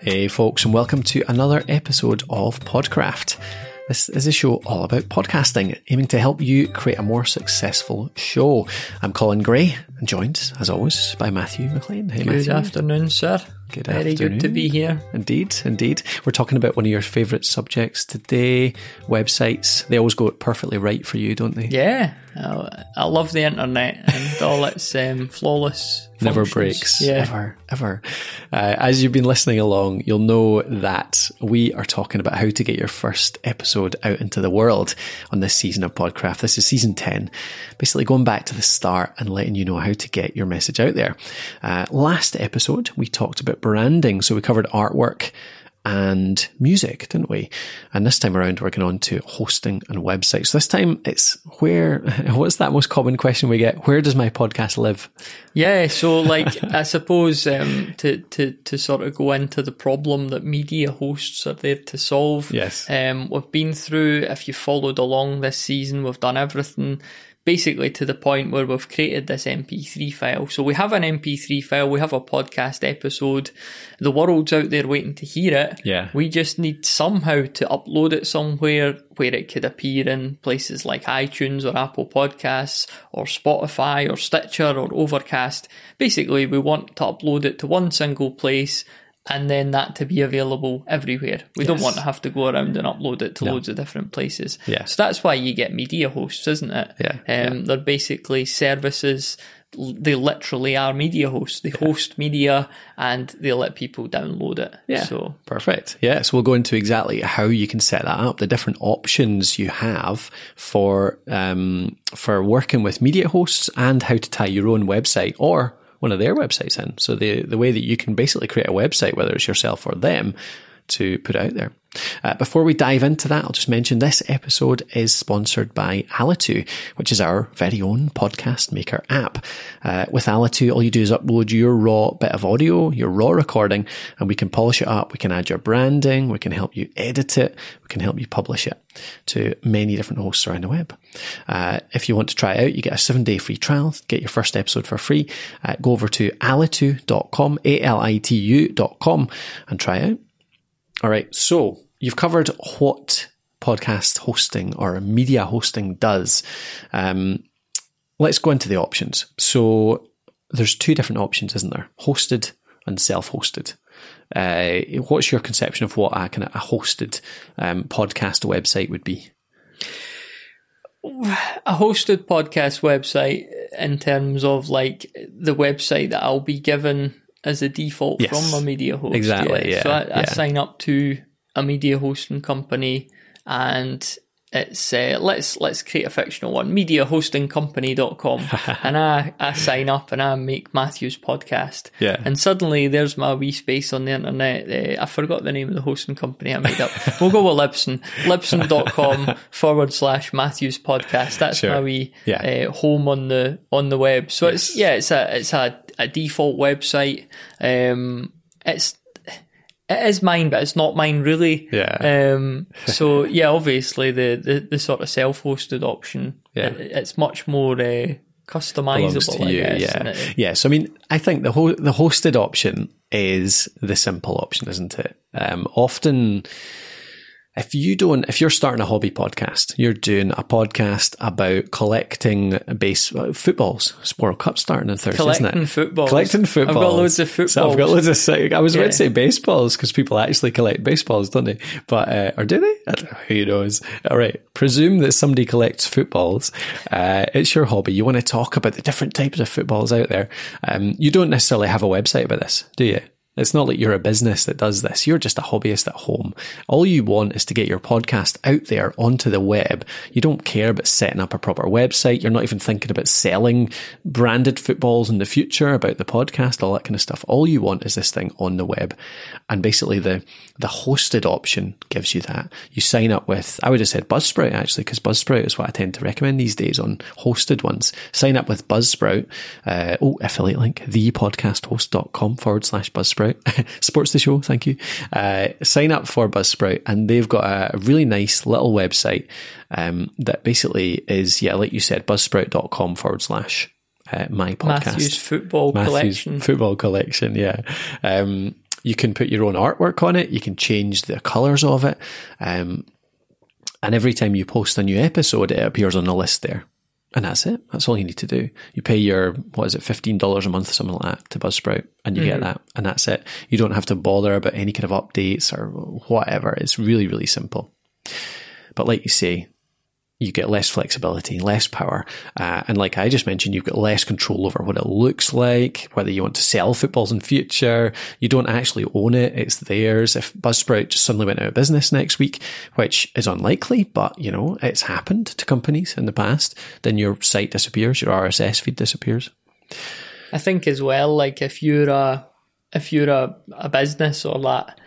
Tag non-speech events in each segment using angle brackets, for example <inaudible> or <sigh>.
Hey, folks, and welcome to another episode of Podcraft. This is a show all about podcasting, aiming to help you create a more successful show. I'm Colin Gray, and joined, as always, by Matthew McLean. Hey, Good Matthew. afternoon, sir. Good Very afternoon. good to be here. Indeed, indeed. We're talking about one of your favourite subjects today websites. They always go perfectly right for you, don't they? Yeah. I, I love the internet and all its um, flawless. Never breaks. Yeah. Ever, ever. Uh, as you've been listening along, you'll know that we are talking about how to get your first episode out into the world on this season of Podcraft. This is season 10. Basically going back to the start and letting you know how to get your message out there. Uh, last episode, we talked about branding. So we covered artwork and music, didn't we? And this time around, we're going on to hosting and websites. So this time it's where, <laughs> what's that most common question we get? Where does my podcast live? Yeah. So like, <laughs> I suppose, um, to, to, to sort of go into the problem that media hosts are there to solve. Yes. Um, we've been through, if you followed along this season, we've done everything basically to the point where we've created this MP3 file. So we have an MP3 file, we have a podcast episode. The world's out there waiting to hear it. Yeah. We just need somehow to upload it somewhere where it could appear in places like iTunes or Apple Podcasts or Spotify or Stitcher or Overcast. Basically, we want to upload it to one single place and then that to be available everywhere. We yes. don't want to have to go around and upload it to no. loads of different places. Yeah. So that's why you get media hosts, isn't it? Yeah. Um, yeah. They're basically services. They literally are media hosts. They yeah. host media and they let people download it. Yeah. So perfect. Yeah. So we'll go into exactly how you can set that up, the different options you have for um, for working with media hosts, and how to tie your own website or one of their websites in. So the the way that you can basically create a website, whether it's yourself or them, to put out there. Uh, before we dive into that, I'll just mention this episode is sponsored by Alitu, which is our very own podcast maker app. Uh, with Alitu, all you do is upload your raw bit of audio, your raw recording, and we can polish it up. We can add your branding. We can help you edit it. We can help you publish it to many different hosts around the web. Uh, if you want to try it out, you get a seven day free trial, get your first episode for free. Uh, go over to alitu.com, A-L-I-T-U.com and try it out. All right. So you've covered what podcast hosting or media hosting does. Um, let's go into the options. So there's two different options, isn't there? Hosted and self-hosted. Uh, what's your conception of what a kind of a hosted um, podcast website would be? A hosted podcast website, in terms of like the website that I'll be given as a default yes, from a media host. Exactly. Yeah. so I, yeah. I, sign up to a media hosting company and it's uh, let's let's create a fictional one mediahostingcompany.com <laughs> and I, I sign up and I make Matthew's podcast yeah and suddenly there's my wee space on the internet uh, I forgot the name of the hosting company I made up we'll go with Libsyn <laughs> Libsyn.com forward slash Matthew's podcast that's sure. my wee yeah. uh, home on the on the web so yes. it's yeah it's a it's a, a default website um it's it is mine, but it's not mine really. Yeah. Um, <laughs> so yeah, obviously the, the, the sort of self-hosted option, yeah. It, it's much more uh, customizable. to you, guess, yeah. Yeah. So I mean, I think the ho- the hosted option is the simple option, isn't it? Um, often if you don't, if you're starting a hobby podcast, you're doing a podcast about collecting base uh, footballs. It's World Cup starting on Thursday, collecting isn't it? footballs. Collecting footballs. I've got loads of footballs. So I've got loads of. I was Yeah. about to say baseballs because people actually collect baseballs, don't they? But uh, or do they? I don't know. Who knows? All right. Presume that somebody collects footballs. Uh, it's your hobby. You want to talk about the different types of footballs out there. Um, you don't necessarily have a website about this, do you? It's not like you're a business that does this. You're just a hobbyist at home. All you want is to get your podcast out there onto the web. You don't care about setting up a proper website. You're not even thinking about selling branded footballs in the future, about the podcast, all that kind of stuff. All you want is this thing on the web. And basically the, the hosted option gives you that. You sign up with, I would have said Buzzsprout actually, because Buzzsprout is what I tend to recommend these days on hosted ones. Sign up with Buzzsprout. Uh, oh, affiliate link, thepodcasthost.com forward slash Buzzsprout. <laughs> Sports the show, thank you. Uh, sign up for Buzzsprout and they've got a really nice little website um, that basically is, yeah, like you said, buzzsprout.com forward slash uh, my podcast. Matthew's football Matthew's collection. Football collection, yeah. Um, you can put your own artwork on it. You can change the colors of it. Um, and every time you post a new episode, it appears on the list there. And that's it. That's all you need to do. You pay your, what is it, $15 a month, something like that to Buzzsprout, and you mm-hmm. get that. And that's it. You don't have to bother about any kind of updates or whatever. It's really, really simple. But like you say, you get less flexibility, less power. Uh, and like I just mentioned, you've got less control over what it looks like, whether you want to sell footballs in future. You don't actually own it. It's theirs. If Buzzsprout just suddenly went out of business next week, which is unlikely, but you know, it's happened to companies in the past, then your site disappears, your RSS feed disappears. I think as well, like if you're a, if you're a, a business or that,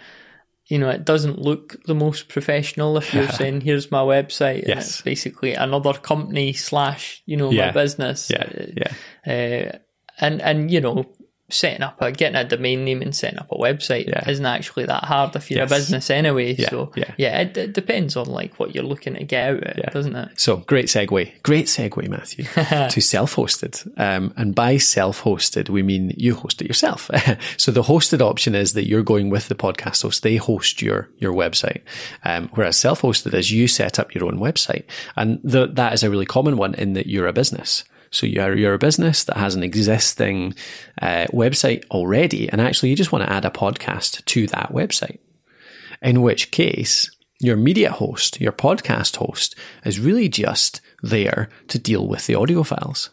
you know, it doesn't look the most professional if you're saying, here's my website. yes. it's basically another company slash, you know, yeah. my business. Yeah. Yeah. Uh, and, and, you know, setting up a getting a domain name and setting up a website yeah. isn't actually that hard if you're yes. a business anyway. Yeah. So yeah, yeah it, it, depends on like what you're looking to get out of yeah. doesn't it? So great segue, great segue, Matthew, <laughs> to self-hosted. Um, and by self-hosted, we mean you host it yourself. <laughs> so the hosted option is that you're going with the podcast host; they host your your website. Um, whereas self-hosted is you set up your own website, and the, that is a really common one in that you're a business. So you're, you're a business that has an existing uh, website already, and actually you just want to add a podcast to that website. In which case, your media host, your podcast host, is really just there to deal with the audio files.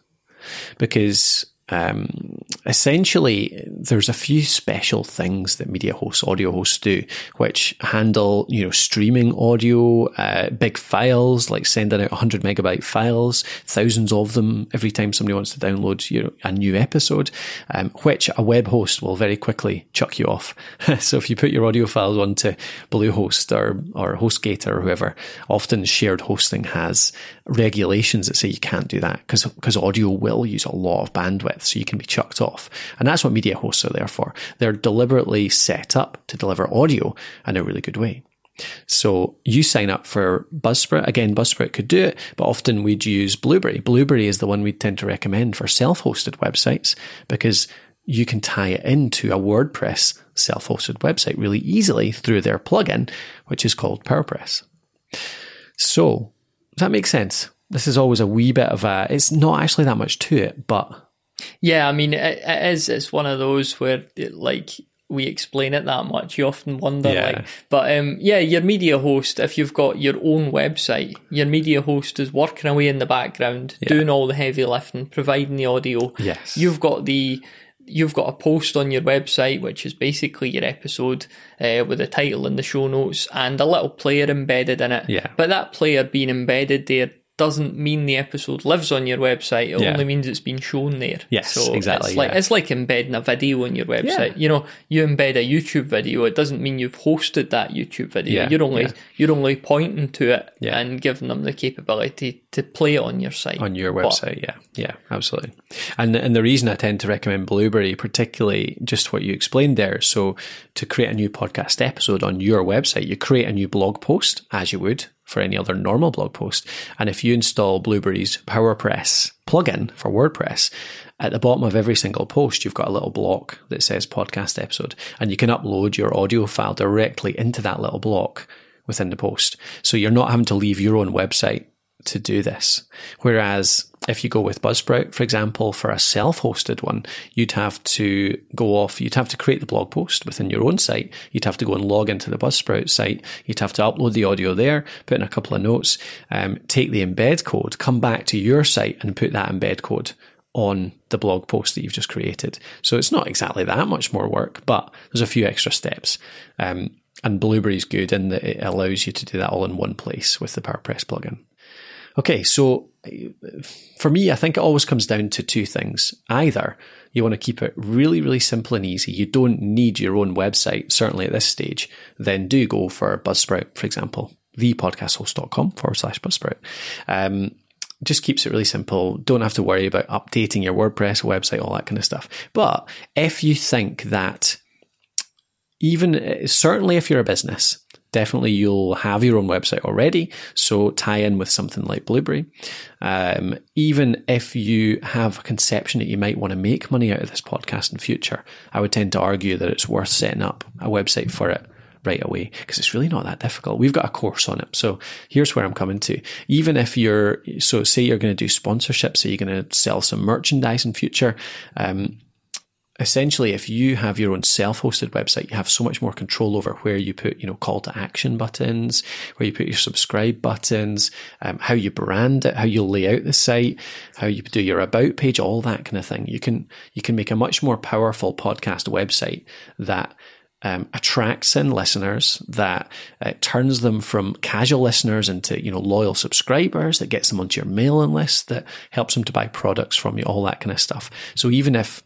Because um, essentially, there's a few special things that media hosts, audio hosts do, which handle, you know, streaming audio, uh, big files, like sending out 100 megabyte files, thousands of them every time somebody wants to download, you know, a new episode, um, which a web host will very quickly chuck you off. <laughs> so if you put your audio files onto Bluehost or, or HostGator or whoever, often shared hosting has regulations that say you can't do that because, because audio will use a lot of bandwidth so you can be chucked off. And that's what media hosts are there for. They're deliberately set up to deliver audio in a really good way. So you sign up for Buzzsprout. Again, Buzzsprout could do it, but often we'd use Blubrry. Blubrry is the one we tend to recommend for self-hosted websites because you can tie it into a WordPress self-hosted website really easily through their plugin, which is called PowerPress. So does that make sense? This is always a wee bit of a, it's not actually that much to it, but yeah, I mean, it, it is. It's one of those where, it, like, we explain it that much. You often wonder, yeah. like, but um, yeah, your media host. If you've got your own website, your media host is working away in the background, yeah. doing all the heavy lifting, providing the audio. Yes, you've got the you've got a post on your website, which is basically your episode uh, with a title and the show notes and a little player embedded in it. Yeah. But that player being embedded there doesn't mean the episode lives on your website. It yeah. only means it's been shown there. Yes, so exactly. It's like, yeah. it's like embedding a video on your website. Yeah. You know, you embed a YouTube video. It doesn't mean you've hosted that YouTube video. You're only you're only pointing to it and giving them the capability to play it on your site. On your website, but, yeah, yeah, absolutely. And and the reason I tend to recommend Blubrry, particularly just what you explained there. So to create a new podcast episode on your website, you create a new blog post as you would for any other normal blog post. And if you install Blubrry's PowerPress plugin for WordPress, at the bottom of every single post, you've got a little block that says podcast episode, and you can upload your audio file directly into that little block within the post. So you're not having to leave your own website to do this. Whereas if you go with Buzzsprout, for example, for a self-hosted one, you'd have to go off, you'd have to create the blog post within your own site. You'd have to go and log into the Buzzsprout site. You'd have to upload the audio there, put in a couple of notes, um, take the embed code, come back to your site and put that embed code on the blog post that you've just created. So it's not exactly that much more work, but there's a few extra steps. Um, and Blubrry's good in that it allows you to do that all in one place with the PowerPress plugin. Okay, so for me, I think it always comes down to two things. Either you want to keep it really, really simple and easy. You don't need your own website, certainly at this stage. Then do go for Buzzsprout, for example, thepodcasthost.com forward slash Buzzsprout. Um, just keeps it really simple. Don't have to worry about updating your WordPress website, all that kind of stuff. But if you think that even certainly if you're a business, definitely you'll have your own website already. So tie in with something like Blubrry. Um, even if you have a conception that you might want to make money out of this podcast in future, I would tend to argue that it's worth setting up a website for it right away because it's really not that difficult. We've got a course on it. So here's where I'm coming to. Even if you're, so say you're going to do sponsorships, so you're going to sell some merchandise in future, um, essentially if you have your own self-hosted website you have so much more control over where you put you know call to action buttons where you put your subscribe buttons um, how you brand it how you lay out the site how you do your about page all that kind of thing. You can you can make a much more powerful podcast website that um, attracts in listeners that uh, turns them from casual listeners into you know loyal subscribers that gets them onto your mailing list that helps them to buy products from you all that kind of stuff. So even if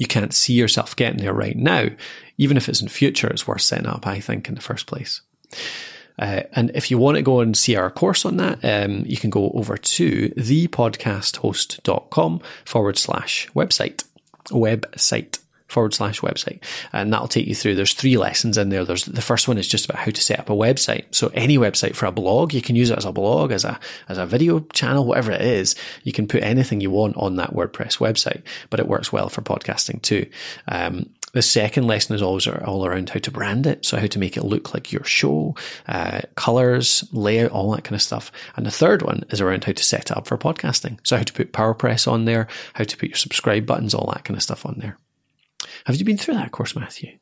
you can't see yourself getting there right now, even if it's in future, it's worth setting up, I think, in the first place. Uh, and if you want to go and see our course on that, um, you can go over to thepodcasthost.com forward slash website, website forward slash website. And that'll take you through. There's three lessons in there. There's the first one is just about how to set up a website. So any website for a blog, you can use it as a blog, as a, as a video channel, whatever it is. You can put anything you want on that WordPress website, but it works well for podcasting too. Um, the second lesson is always all around how to brand it. So how to make it look like your show, uh, colors, layout, all that kind of stuff. And the third one is around how to set it up for podcasting. So how to put PowerPress on there, how to put your subscribe buttons, all that kind of stuff on there. Have you been through that course, Matthew?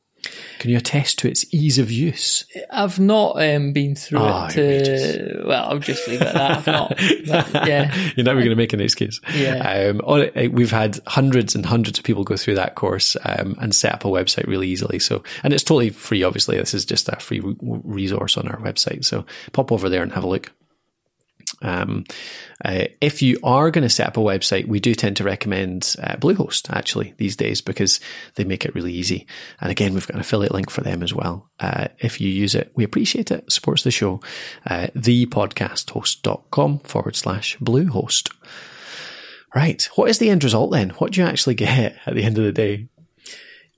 Can you attest to its ease of use? I've not um, been through oh, it. To, well, I'll just leave it at that. I've not. <laughs> But, yeah, you're never going to make an excuse. Yeah, um, uh, we've had hundreds and hundreds of people go through that course um, and set up a website really easily. So, and it's totally free. Obviously, this is just a free resource on our website. So, pop over there and have a look. Um, uh, if you are going to set up a website, we do tend to recommend uh, Bluehost actually these days because they make it really easy. And again, we've got an affiliate link for them as well. Uh, if you use it, we appreciate it. Supports the show. Uh, thepodcasthost.com forward slash Bluehost. Right. What is the end result then? What do you actually get at the end of the day?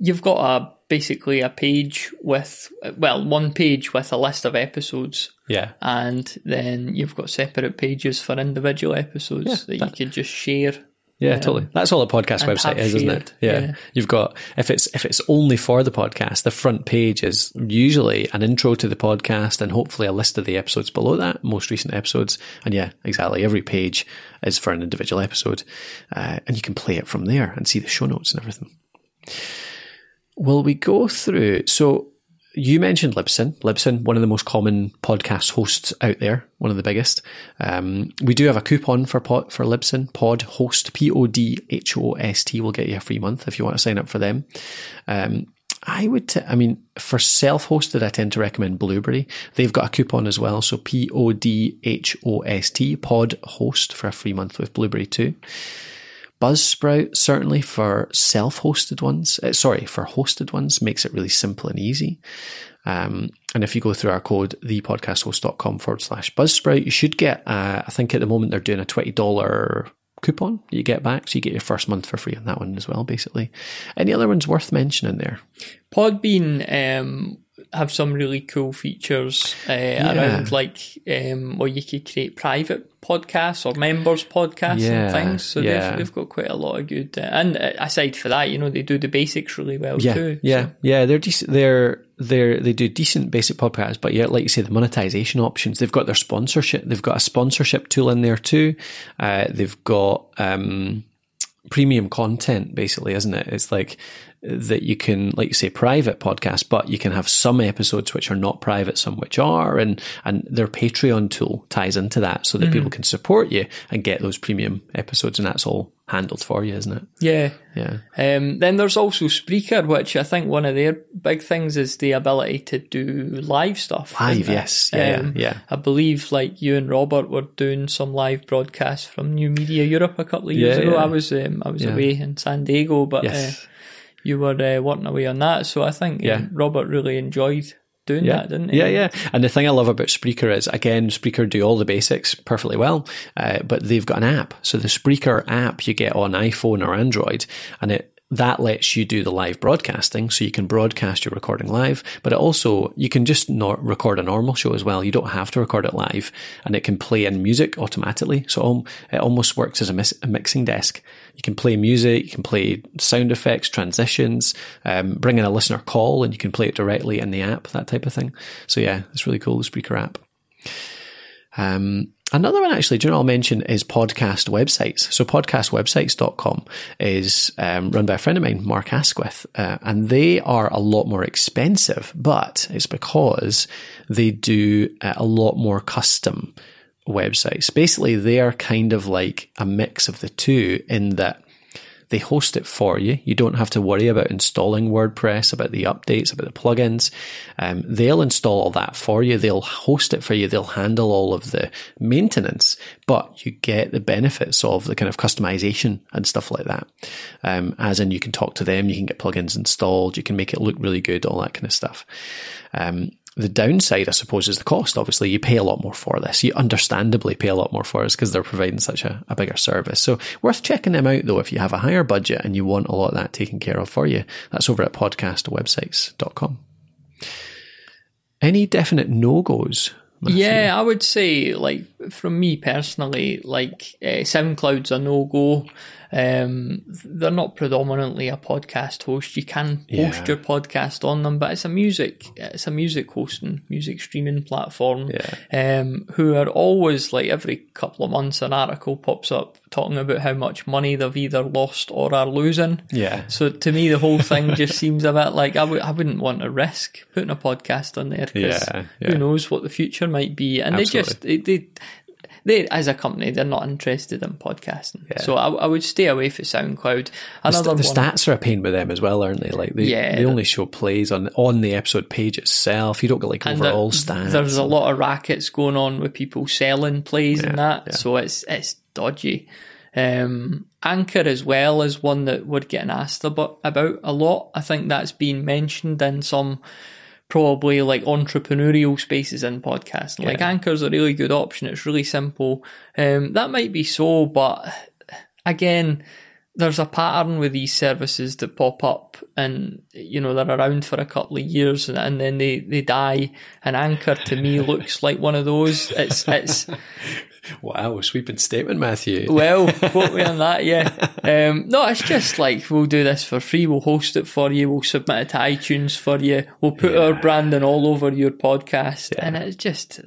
You've got a basically a page with well one page with a list of episodes. Yeah. And then you've got separate pages for individual episodes yeah, that, that, you can just share. Yeah um, totally. That's all a podcast website is shared. isn't it? yeah. yeah. you've got if it's if it's only for the podcast the front page is usually an intro to the podcast and hopefully a list of the episodes below that most recent episodes. And yeah exactly. Every page is for an individual episode. Uh, and you can play it from there and see the show notes and everything Will we go through? So you mentioned Libsyn. Libsyn, one of the most common podcast hosts out there, one of the biggest. Um, we do have a coupon for pod, for Libsyn. Pod Host, P O D H O S T, will get you a free month if you want to sign up for them. Um, I would, t- I mean, for self-hosted, I tend to recommend Blubrry. They've got a coupon as well, so P O D H O S T, Pod Host for a free month with Blubrry too. Buzzsprout, certainly for self-hosted ones, uh, sorry, for hosted ones, makes it really simple and easy. Um, and if you go through our code, thepodcasthost.com forward slash Buzzsprout, you should get, uh, I think at the moment they're doing a $20 coupon you get back. So you get your first month for free on that one as well, basically. Any other ones worth mentioning there? Podbean, um, have some really cool features uh, yeah. around like um, where you could create private podcasts or members podcasts yeah. and things. So yeah. they've, they've got quite a lot of good. Uh, and uh, aside for that, you know, they do the basics really well yeah. too. Yeah, so. yeah, they're decent. They're they're they do decent basic podcasts, but yet, like you say, the monetization options. They've got their sponsorship. They've got a sponsorship tool in there too. Uh, they've got. Um, premium content basically isn't it it's like that you can, like you say, private podcast, but you can have some episodes which are not private, some which are, and and their Patreon tool ties into that so that mm-hmm. people can support you and get those premium episodes, and that's all handled for you, isn't it? Yeah, yeah. Um, then there's also Spreaker, which I think one of their big things is the ability to do live stuff. Live, yes, yeah, um, yeah, yeah. I believe like you and Robert were doing some live broadcasts from New Media Europe a couple of years yeah, ago. Yeah. I was um, I was away in San Diego, but. Yes. Uh, you were uh, working away on that. So I think yeah. Robert really enjoyed doing yeah. that, didn't he? Yeah, yeah. And the thing I love about Spreaker is, again, Spreaker do all the basics perfectly well, uh, but they've got an app. So the Spreaker app you get on iPhone or Android, and it that lets you do the live broadcasting so you can broadcast your recording live but it also you can just not record a normal show as well. You don't have to record it live and it can play in music automatically. So it almost works as a, mis- a mixing desk. You can play music you can play sound effects transitions um, bring in a listener call and you can play it directly in the app that type of thing. So yeah it's really cool the Spreaker app. Um, Another one, actually, I'll mention is podcast websites. So podcastwebsites.com is um, run by a friend of mine, Mark Asquith, uh, and they are a lot more expensive, but it's because they do uh, a lot more custom websites. Basically, they are kind of like a mix of the two in that they host it for you. You don't have to worry about installing WordPress, about the updates, about the plugins. Um, they'll install all that for you. They'll host it for you. They'll handle all of the maintenance, but you get the benefits of the kind of customization and stuff like that. Um, as in you can talk to them, you can get plugins installed, you can make it look really good, all that kind of stuff. Um, the downside, I suppose, is the cost. Obviously, you pay a lot more for this. You understandably pay a lot more for this because they're providing such a, a, bigger service. So worth checking them out though if you have a higher budget and you want a lot of that taken care of for you. That's over at podcastwebsites.com. Any definite no-goes? Yeah, I would say, like, from me personally, like, uh, SoundCloud's a no-go. Um, they're not predominantly a podcast host. You can host yeah. your podcast on them, but it's a music, it's a music hosting, music streaming platform. Yeah. Um, who are always like every couple of months an article pops up talking about how much money they've either lost or are losing. Yeah. So to me, the whole thing just seems a bit like I w- I wouldn't want to risk putting a podcast on there because yeah, yeah. who knows what the future might be. And Absolutely. they just, they, they they as a company they're not interested in podcasting. Yeah. So I, I, would stay away from SoundCloud. Another the, st- the stats are a pain with them as well, aren't they? Like they, yeah, they only show plays on on the episode page itself. You don't get like overall stats. There's a lot of rackets going on with people selling plays yeah, and that, so it's it's dodgy. Um, Anchor as well is one that we're getting asked about, about a lot. I think that's been mentioned in some probably like entrepreneurial spaces in podcasting. Yeah. Like Anchor's a really good option. It's really simple. Um, that might be so, but again, there's a pattern with these services that pop up and you know they're around for a couple of years and, and then they, they die and anchor to me looks like one of those it's it's <laughs> Wow, sweeping statement, Matthew. <laughs> well, quote me on that, yeah. Um, no, it's just like we'll do this for free. We'll host it for you. We'll submit it to iTunes for you. We'll put yeah. our branding all over your podcast, yeah. and it's just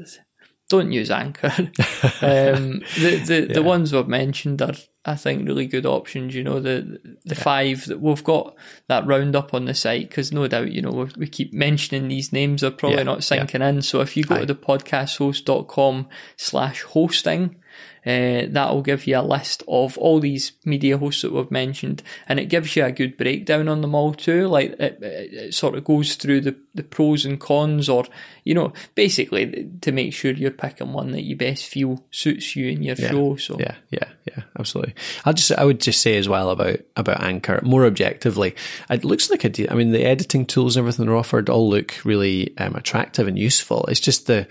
don't use Anchor. <laughs> um, the the, yeah. the ones we've mentioned are I think really good options. You know the the yeah. five that we've got that roundup on the site because no doubt you know we keep mentioning these names are probably yeah. not sinking in. So if you go Aye. to the podcasthost.com slash hosting uh, that'll give you a list of all these media hosts that we've mentioned, and it gives you a good breakdown on them all too. Like it, it sort of goes through the, the pros and cons, or you know, basically to make sure you're picking one that you best feel suits you in your yeah, show. So yeah, yeah, yeah, absolutely. I just I would just say as well about about Anchor more objectively, it looks like I mean, the editing tools and everything are offered all look really um, attractive and useful. It's just the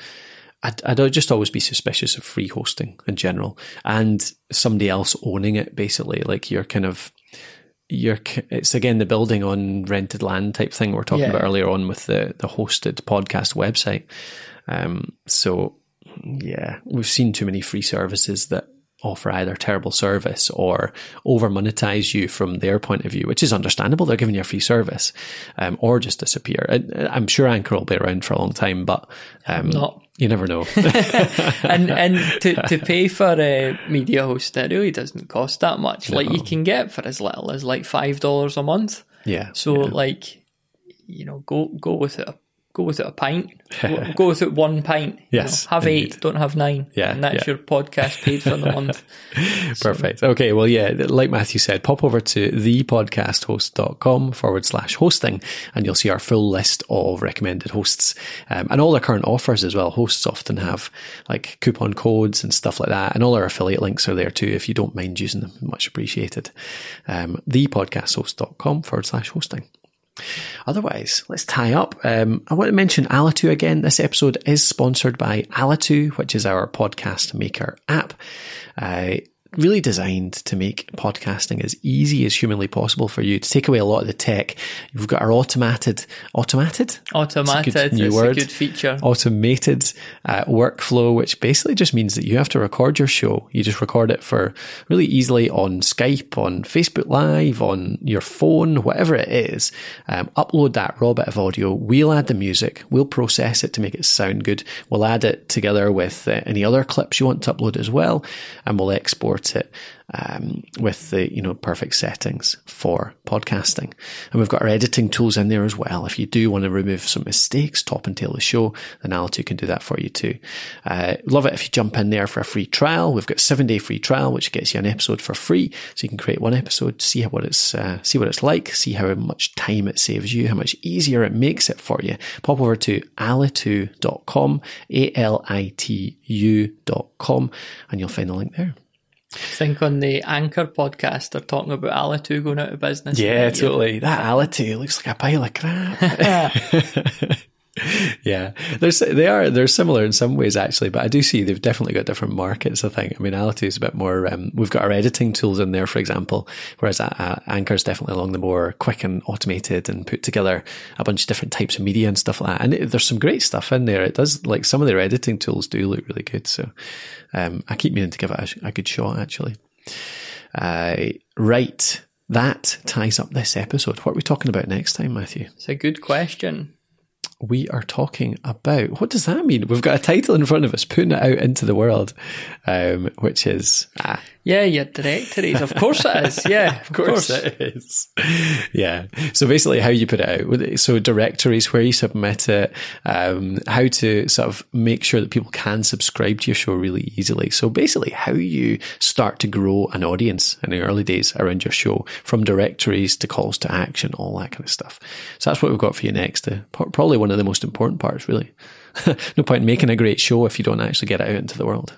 I'd, I'd, just always be suspicious of free hosting in general and somebody else owning it basically like you're kind of you're it's again the building on rented land type thing we are talking yeah. about earlier on with the the hosted podcast website um, so yeah we've seen too many free services that offer either terrible service or over monetize you from their point of view, which is understandable. They're giving you a free service, um, or just disappear. I, am sure Anchor will be around for a long time, but um, not you never know. <laughs> <laughs> and and to, to pay for a media host, it really doesn't cost that much. No. Like you can get for as little as like five dollars a month. Yeah. So yeah. like, you know, go go with it go with it a pint. <laughs> Go, go with it one pint. Yes. You know, have indeed. eight, don't have nine. Yeah. And that's yeah. your podcast paid for the month. <laughs> Perfect. So. Okay. Well, yeah, like Matthew said, pop over to thepodcasthost.com forward slash hosting and you'll see our full list of recommended hosts um, and all our current offers as well. Hosts often have like coupon codes and stuff like that. And all our affiliate links are there too if you don't mind using them. Much appreciated. Um, thepodcasthost.com forward slash hosting. Otherwise, let's tie up. Um, I want to mention Alitu again. This episode is sponsored by Alitu, which is our podcast maker app. Uh, really designed to make podcasting as easy as humanly possible for you to take away a lot of the tech. You've got our automated, automated, automated, new word, a good feature, automated uh, workflow, which basically just means that you have to record your show. You just record it for really easily on Skype, on Facebook Live, on your phone, whatever it is. Um, upload that raw bit of audio. We'll add the music. We'll process it to make it sound good. We'll add it together with uh, any other clips you want to upload as well, and we'll export it um, with the you know perfect settings for podcasting. And we've got our editing tools in there as well. If you do want to remove some mistakes, top and tail the show, then Alitu can do that for you too. Uh, love it if you jump in there for a free trial. We've got seven day free trial, which gets you an episode for free, so you can create one episode, see what it's uh, see what it's like, see how much time it saves you, how much easier it makes it for you. Pop over to alitu.com, a l i t u.com, and you'll find the link there. I think on the Anchor podcast, they're talking about Alitu going out of business. Yeah, totally. That Alitu looks like a pile of crap. <laughs> <laughs> <laughs> yeah, there's they are they're similar in some ways actually, but I do see they've definitely got different markets. I think. I mean, Alitu is a bit more. Um, we've got our editing tools in there, for example, whereas uh, Anchor is definitely along the more quick and automated and put together a bunch of different types of media and stuff like that. And it, there's some great stuff in there. It does like some of their editing tools do look really good. So um, I keep meaning to give it a, a good shot actually. Uh, right. That ties up this episode. What are we talking about next time, Matthew? It's a good question we are talking about. What does that mean? We've got a title in front of us, putting it out into the world, um, which is ah, yeah, your directories. Of course it is. Yeah, <laughs> of, course. course. it is. Yeah. So basically, how you put it out. So directories, where you submit it, um, how to sort of make sure that people can subscribe to your show really easily. So basically, how you start to grow an audience in the early days around your show, from directories to calls to action, all that kind of stuff. So that's what we've got for you next. Uh, probably one of the most important parts, really. <laughs> no point in making a great show if you don't actually get it out into the world.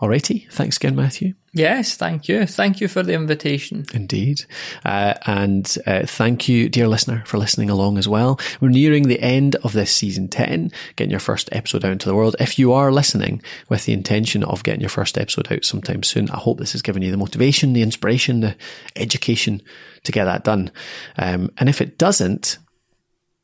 Alrighty. Thanks again, Matthew. Yes, thank you. Thank you for the invitation. Indeed. Uh, and uh, thank you, dear listener, for listening along as well. We're nearing the end of this season 10, getting your first episode out into the world. If you are listening with the intention of getting your first episode out sometime soon, I hope this has given you the motivation, the inspiration, the education to get that done. Um, and if it doesn't,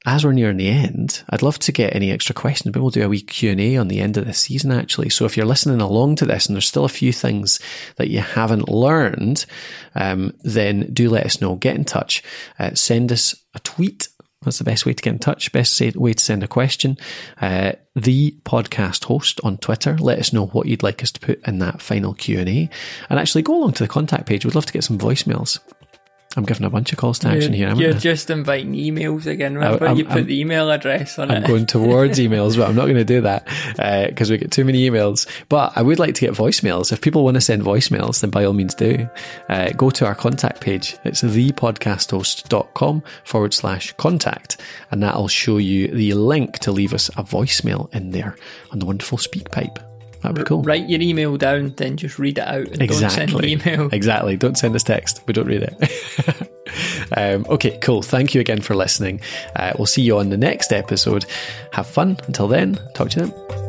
as we're nearing the end, I'd love to get any extra questions. but we'll do a wee Q&A on the end of this season, actually. So if you're listening along to this and there's still a few things that you haven't learned, um, then do let us know. Get in touch. Uh, send us a tweet. That's the best way to get in touch. Best way to send a question. Uh, the podcast host on Twitter. Let us know what you'd like us to put in that final Q&A. And actually go along to the contact page. We'd love to get some voicemails. I'm giving a bunch of calls to action you're, here. You're just inviting emails again. Remember, I'm, you put I'm, the email address on I'm it. I'm going towards <laughs> emails, but I'm not going to do that because uh, we get too many emails. But I would like to get voicemails. If people want to send voicemails, then by all means do. Uh, go to our contact page. It's thepodcasthost.com forward slash contact, and that'll show you the link to leave us a voicemail in there on the wonderful SpeakPipe. That'd be cool. Write your email down, then just read it out. exactly. Don't send the email. <laughs> Exactly. Don't send us text. We don't read it. <laughs> um, okay, cool. Thank you again for listening. Uh, we'll see you on the next episode. Have fun. Until then, talk to you then.